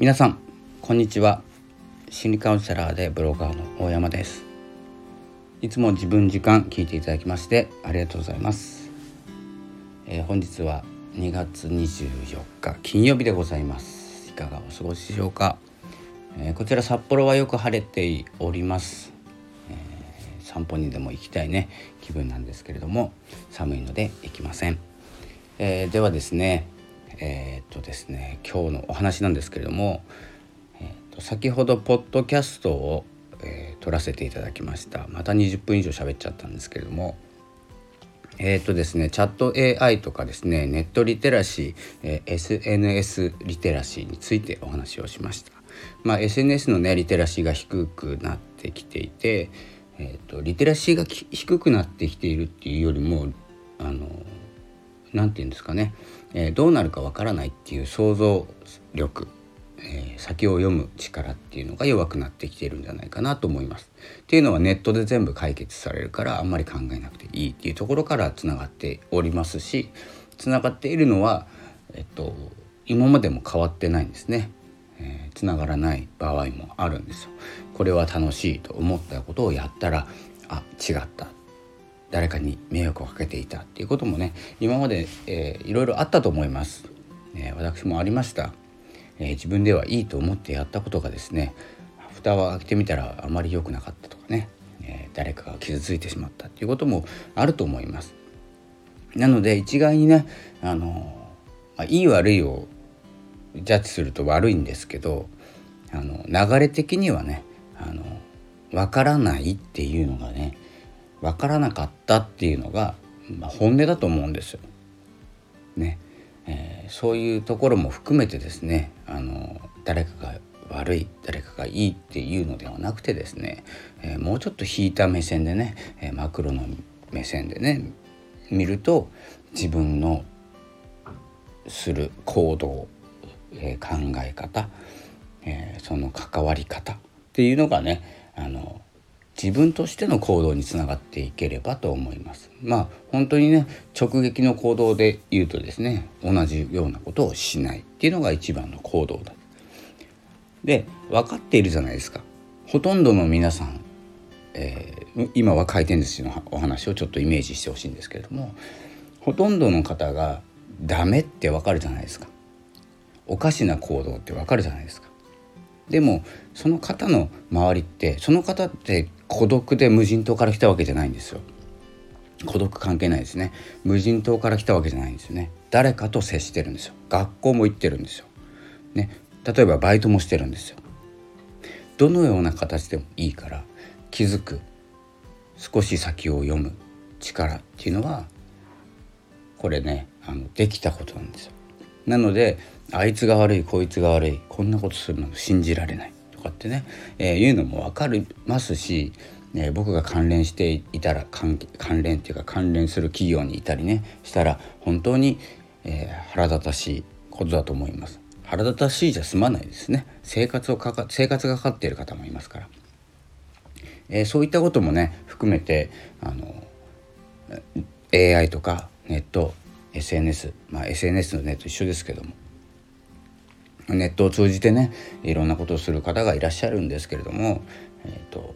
皆さんこんにちは。心理カウンセラーでブロガーの大山です。いつも自分時間聞いていただきましてありがとうございます、えー、本日は2月24日金曜日でございます。いかがお過ごしでしょうか、えー、こちら札幌はよく晴れております、散歩にでも行きたいね気分なんですけれども寒いので行きません、えではですねえー、っとですね今日のお話なんですけれども、えー、っと先ほどポッドキャストを、えー、撮らせていただきましたまた20分以上喋っちゃったんですけれどもえーとですね、チャット AI とかですねネットリテラシー、えー、SNS リテラシーについてお話をしました。まあ、SNS のねリテラシーが低くなってきていて、えーと、リテラシーが低くなってきているっていうよりもあの何て言うんですかねえー、どうなるかわからないっていう想像力、えー、先を読む力っていうのが弱くなってきているんじゃないかなと思います。っていうのはネットで全部解決されるからあんまり考えなくていいっていうところからつながっておりますしつながっているのは、えっと、今までも変わってないんですね。えー、つながらない場合もあるんですよ。これは楽しいと思ったことをやったらあ違った誰かに迷惑をかけていたっていうこともね今まで、えー、いろいろあったと思います、えー、私もありました、えー、自分ではいいと思ってやったことがですね蓋を開けてみたらあまり良くなかったとかね、えー、誰かが傷ついてしまったっていうこともあると思います。なので一概にねあの、まあ、いい悪いをジャッジすると悪いんですけどあの流れ的にはねあの分からないっていうのがね分からなかったっていうのが、まあ、本音だと思うんですよ。ねえー、そういうところも含めてですねあの誰かが悪い誰かがいいっていうのではなくてですね、えー、もうちょっと引いた目線でね、えー、マクロの目線でね見ると自分のする行動、えー、考え方、えその関わり方っていうのがねあの自分としての行動につながっていければと思います。まあ本当にね直撃の行動で言うとですね同じようなことをしないっていうのが一番の行動だ。で分かっているじゃないですか。ほとんどの皆さん、えー、今は回転寿司のお話をちょっとイメージしてほしいんですけれどもほとんどの方がダメってわかるじゃないですか。おかしな行動ってわかるじゃないですか。でもその方の周りってその方って孤独で無人島から来たわけじゃないんですよ。孤独関係ないですね。無人島から来たわけじゃないんですよね。誰かと接してるんですよ。学校も行ってるんですよ。ね。例えばバイトもしてるんですよ。どのような形でもいいから気づく少し先を読む力っていうのはこれねあのできたことなんですよ。なのであいつが悪いこいつが悪いこんなことするの信じられない。かってね、えー、いうのも分かりますし、えー、僕が関連していたら関関連っていうか関連する企業にいたりねしたら本当に、えー、腹立たしいことだと思います。腹立たしいじゃ済まないですね。生活をかか生活がかかっている方もいますから、えー、そういったこともね含めてあの AI とかネット SNS まあ SNS のネット一緒ですけども。ネットを通じてねいろんなことをする方がいらっしゃるんですけれども、えーと、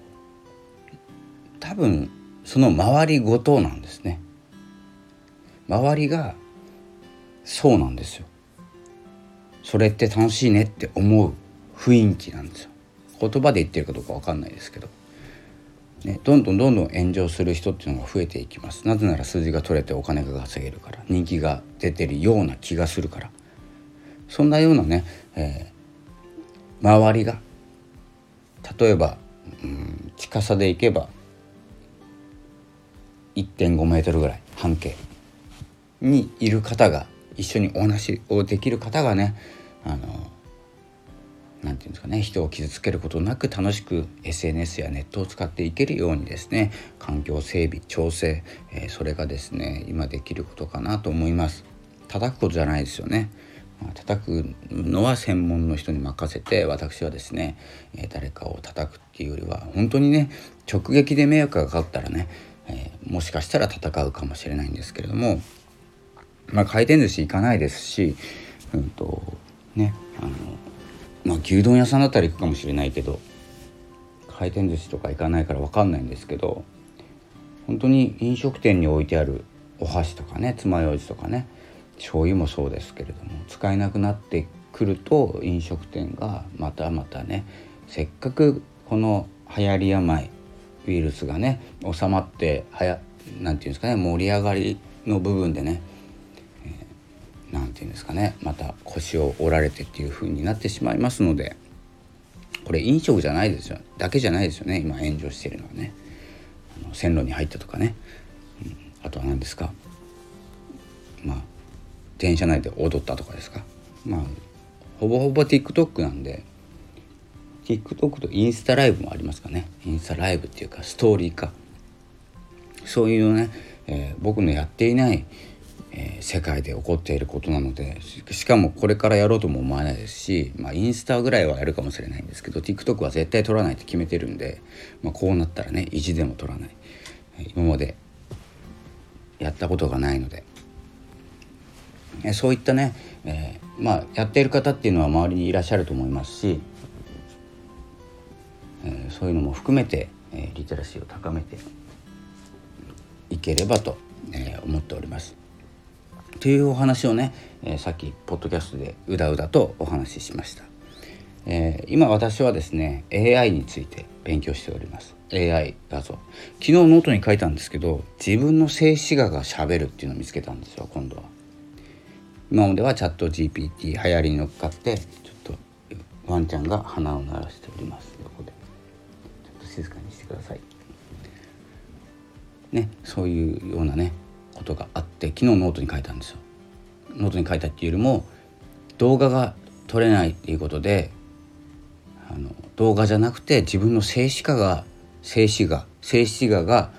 多分その周りごとなんですね。周りがそうなんですよ。それって楽しいねって思う雰囲気なんですよ。言葉で言ってるかどうか分かんないですけど、ね、どんどんどんどん炎上する人っていうのが増えていきますなぜなら数字が取れてお金が稼げるから人気が出てるような気がするからそんなようなね、えー、周りが例えば、うん、近さでいけば1.5メートルぐらい半径にいる方が一緒にお話をできる方がねあのなんていうんですかね人を傷つけることなく楽しく SNS やネットを使っていけるようにですね環境整備調整、えー、それがですね今できることかなと思います。叩くことじゃないですよね。叩くのは専門の人に任せて私はですね、誰かを叩くっていうよりは本当にね直撃で迷惑がかかったらね、えー、もしかしたら戦うかもしれないんですけれども、まあ、回転寿司行かないですし、うんとね、あのまあ牛丼屋さんだったら行くかもしれないけど回転寿司とか行かないから分かんないんですけど本当に飲食店に置いてあるお箸とかね爪楊枝とかね醤油もそうですけれども使えなくなってくると飲食店がまたまたねせっかくこの流行り病ウイルスがね収まってはやなんていうんですかね盛り上がりの部分でね、えー、て言うんですかねまた腰を折られてっていう風になってしまいますのでこれ飲食じゃないですよ。だけじゃないですよね今炎上してるのはね。あの線路に入ったとかね、うん、あとは何ですか。まあ電車内で踊ったとかですか？まあほぼほぼ TikTok なんで TikTok とインスタライブもありますかね？インスタライブっていうかストーリーかそういうね、えー、僕のやっていない、えー、世界で起こっていることなのでしかもこれからやろうとも思わないですし、まあ、インスタぐらいはやるかもしれないんですけど TikTok は絶対撮らないって決めてるんで、まあ、こうなったらね意地でも撮らない。今までやったことがないので、えそういったね、えー、まあやっている方っていうのは周りにいらっしゃると思いますしえそういうのも含めて、えリテラシーを高めていければと、え思っております。というお話をね、えさっきポッドキャストでうだうだとお話ししました。え今私はですね AI について勉強しております AI 画像昨日ノートに書いたんですけど自分の静止画がしゃべるっていうのを見つけたんですよ今度は今まではチャット GPT 流行りに乗っかってちょっとワンちゃんが鼻を鳴らしております横で静かにしてください。ね、そういうようなねことがあって昨日ノートに書いたんですよ。ノートに書いたっていうよりも動画が撮れないっていうことであの動画じゃなくて自分の静止画が静止画静止画が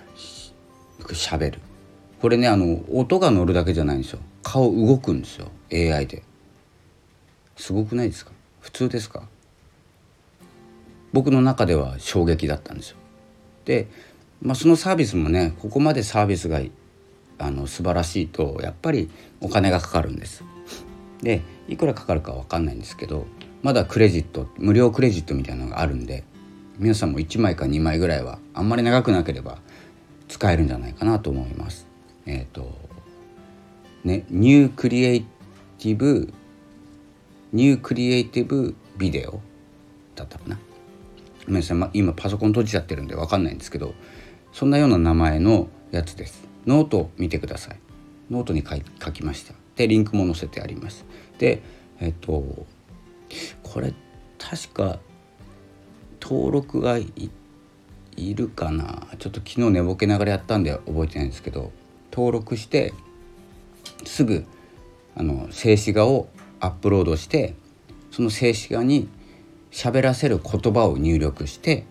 しゃべるこれねあの音が乗るだけじゃないんですよ顔動くんですよ AI ですごくないですか？普通ですか？僕の中では衝撃だったんですよ。で、まあ、そのサービスもねここまでサービスがあの素晴らしいとやっぱりお金がかかるんです。でいくらかかるか分かんないんですけどまだクレジット無料クレジットみたいなのがあるんで皆さんも1枚か2枚ぐらいはあんまり長くなければ使えるんじゃないかなと思います。えっ、ー、とね New Creative New Creative Video だったかな。ごめんなさい、ま、今パソコン閉じちゃってるんで分かんないんですけどそんなような名前のやつです。ノートを見てください。ノートに書きました。でリンクも載せてあります。でえっとこれ確か登録がいるかな。ちょっと昨日寝ぼけながらやったんで覚えてないんですけど登録してすぐあの静止画をアップロードしてその静止画に喋らせる言葉を入力して、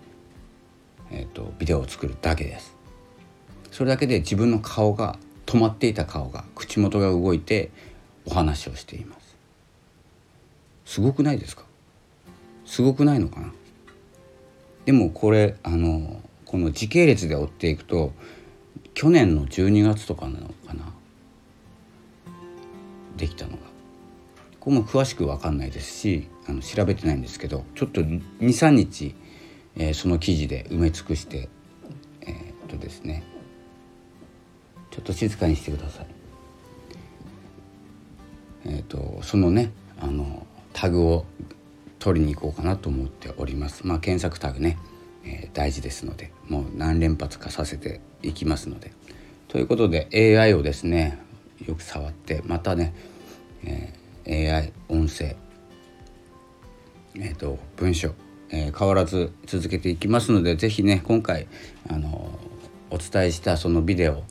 えーと、ビデオを作るだけです。それだけで自分の顔が止まっていた顔が口元が動いてお話をしています。すごくないですか？すごくないのかな？でもこれあのこの時系列で追っていくと去年の12月とかなのかな？できたのがここも詳しく分かんないですしあの調べてないんですけどちょっと23日、えー、その記事で埋め尽くしてえー、っとですねちょっと静かにしてください。えー、っとそのねあのタグを取りに行こうかなと思っております。まあ検索タグね、えー、大事ですのでもう何連発かさせていきますので。ということで AI をですねよく触ってまたね、えー、AI 音声えーと、文章、えー、変わらず続けていきますので是非ね今回あのお伝えしたそのビデオ、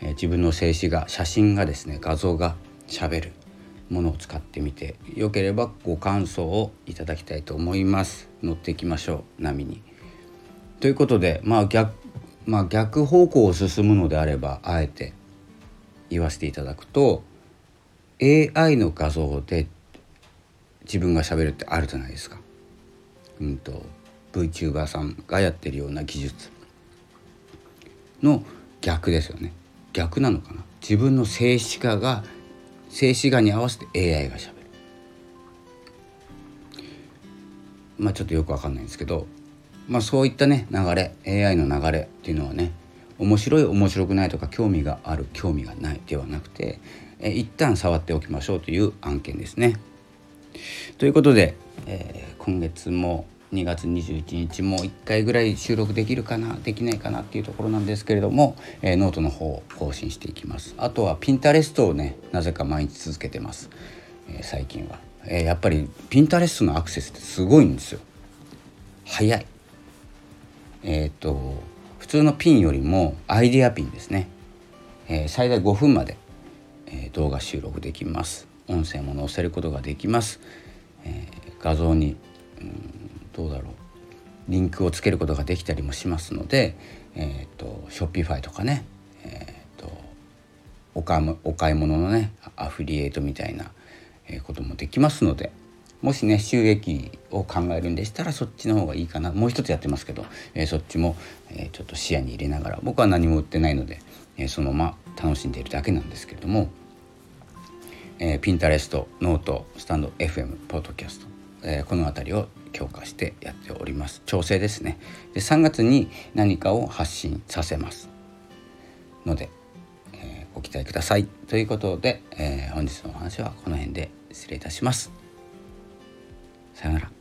えー、自分の静止画写真がですね画像がしゃべるものを使ってみてよければご感想をいただきたいと思います乗っていきましょう波に。ということでまあ逆まあ、逆方向を進むのであればあえて言わせていただくと AI の画像で自分がしゃべるってあるじゃないですか。うんと VTuber さんがやってるような技術の逆ですよね。逆なのかな。自分の静止画が静止画に合わせて AI がしゃべる。まあ、ちょっとよくわかんないんですけど、まあ、そういったね流れ AI の流れっていうのはね面白い面白くないとか興味がある興味がないではなくてえ一旦触っておきましょうという案件ですね。ということで、えー、今月も2月21日も1回ぐらい収録できるかなできないかなっていうところなんですけれども、えー、ノートの方を更新していきます。あとはピンタレストをねなぜか毎日続けてます、えー、最近は、えー、やっぱりピンタレストのアクセスってすごいんですよ。早い。えっ、と普通のピンよりもアイデアピンですね、え最大5分まで、え動画収録できます。音声も載せることができます、え画像に、うんどうだろう。リンクをつけることができたりもしますので、えーと、ショッピファイとかね、えーと、お買お買い物のねアフリエイトみたいなこともできますので。もしね収益を考えるんでしたらそっちの方がいいかな。もう一つやってますけど、えー、そっちも、えー、ちょっと視野に入れながら僕は何も売ってないので、えー、そのまま楽しんでいるだけなんですけれども、えー、ピンタレストノートスタンド FM ポッドキャスト、えー、この辺りを強化してやっております。調整ですね。で3月に何かを発信させます。ので、えー、ご期待ください。ということで、えー、本日のお話はこの辺で失礼いたします。さようなら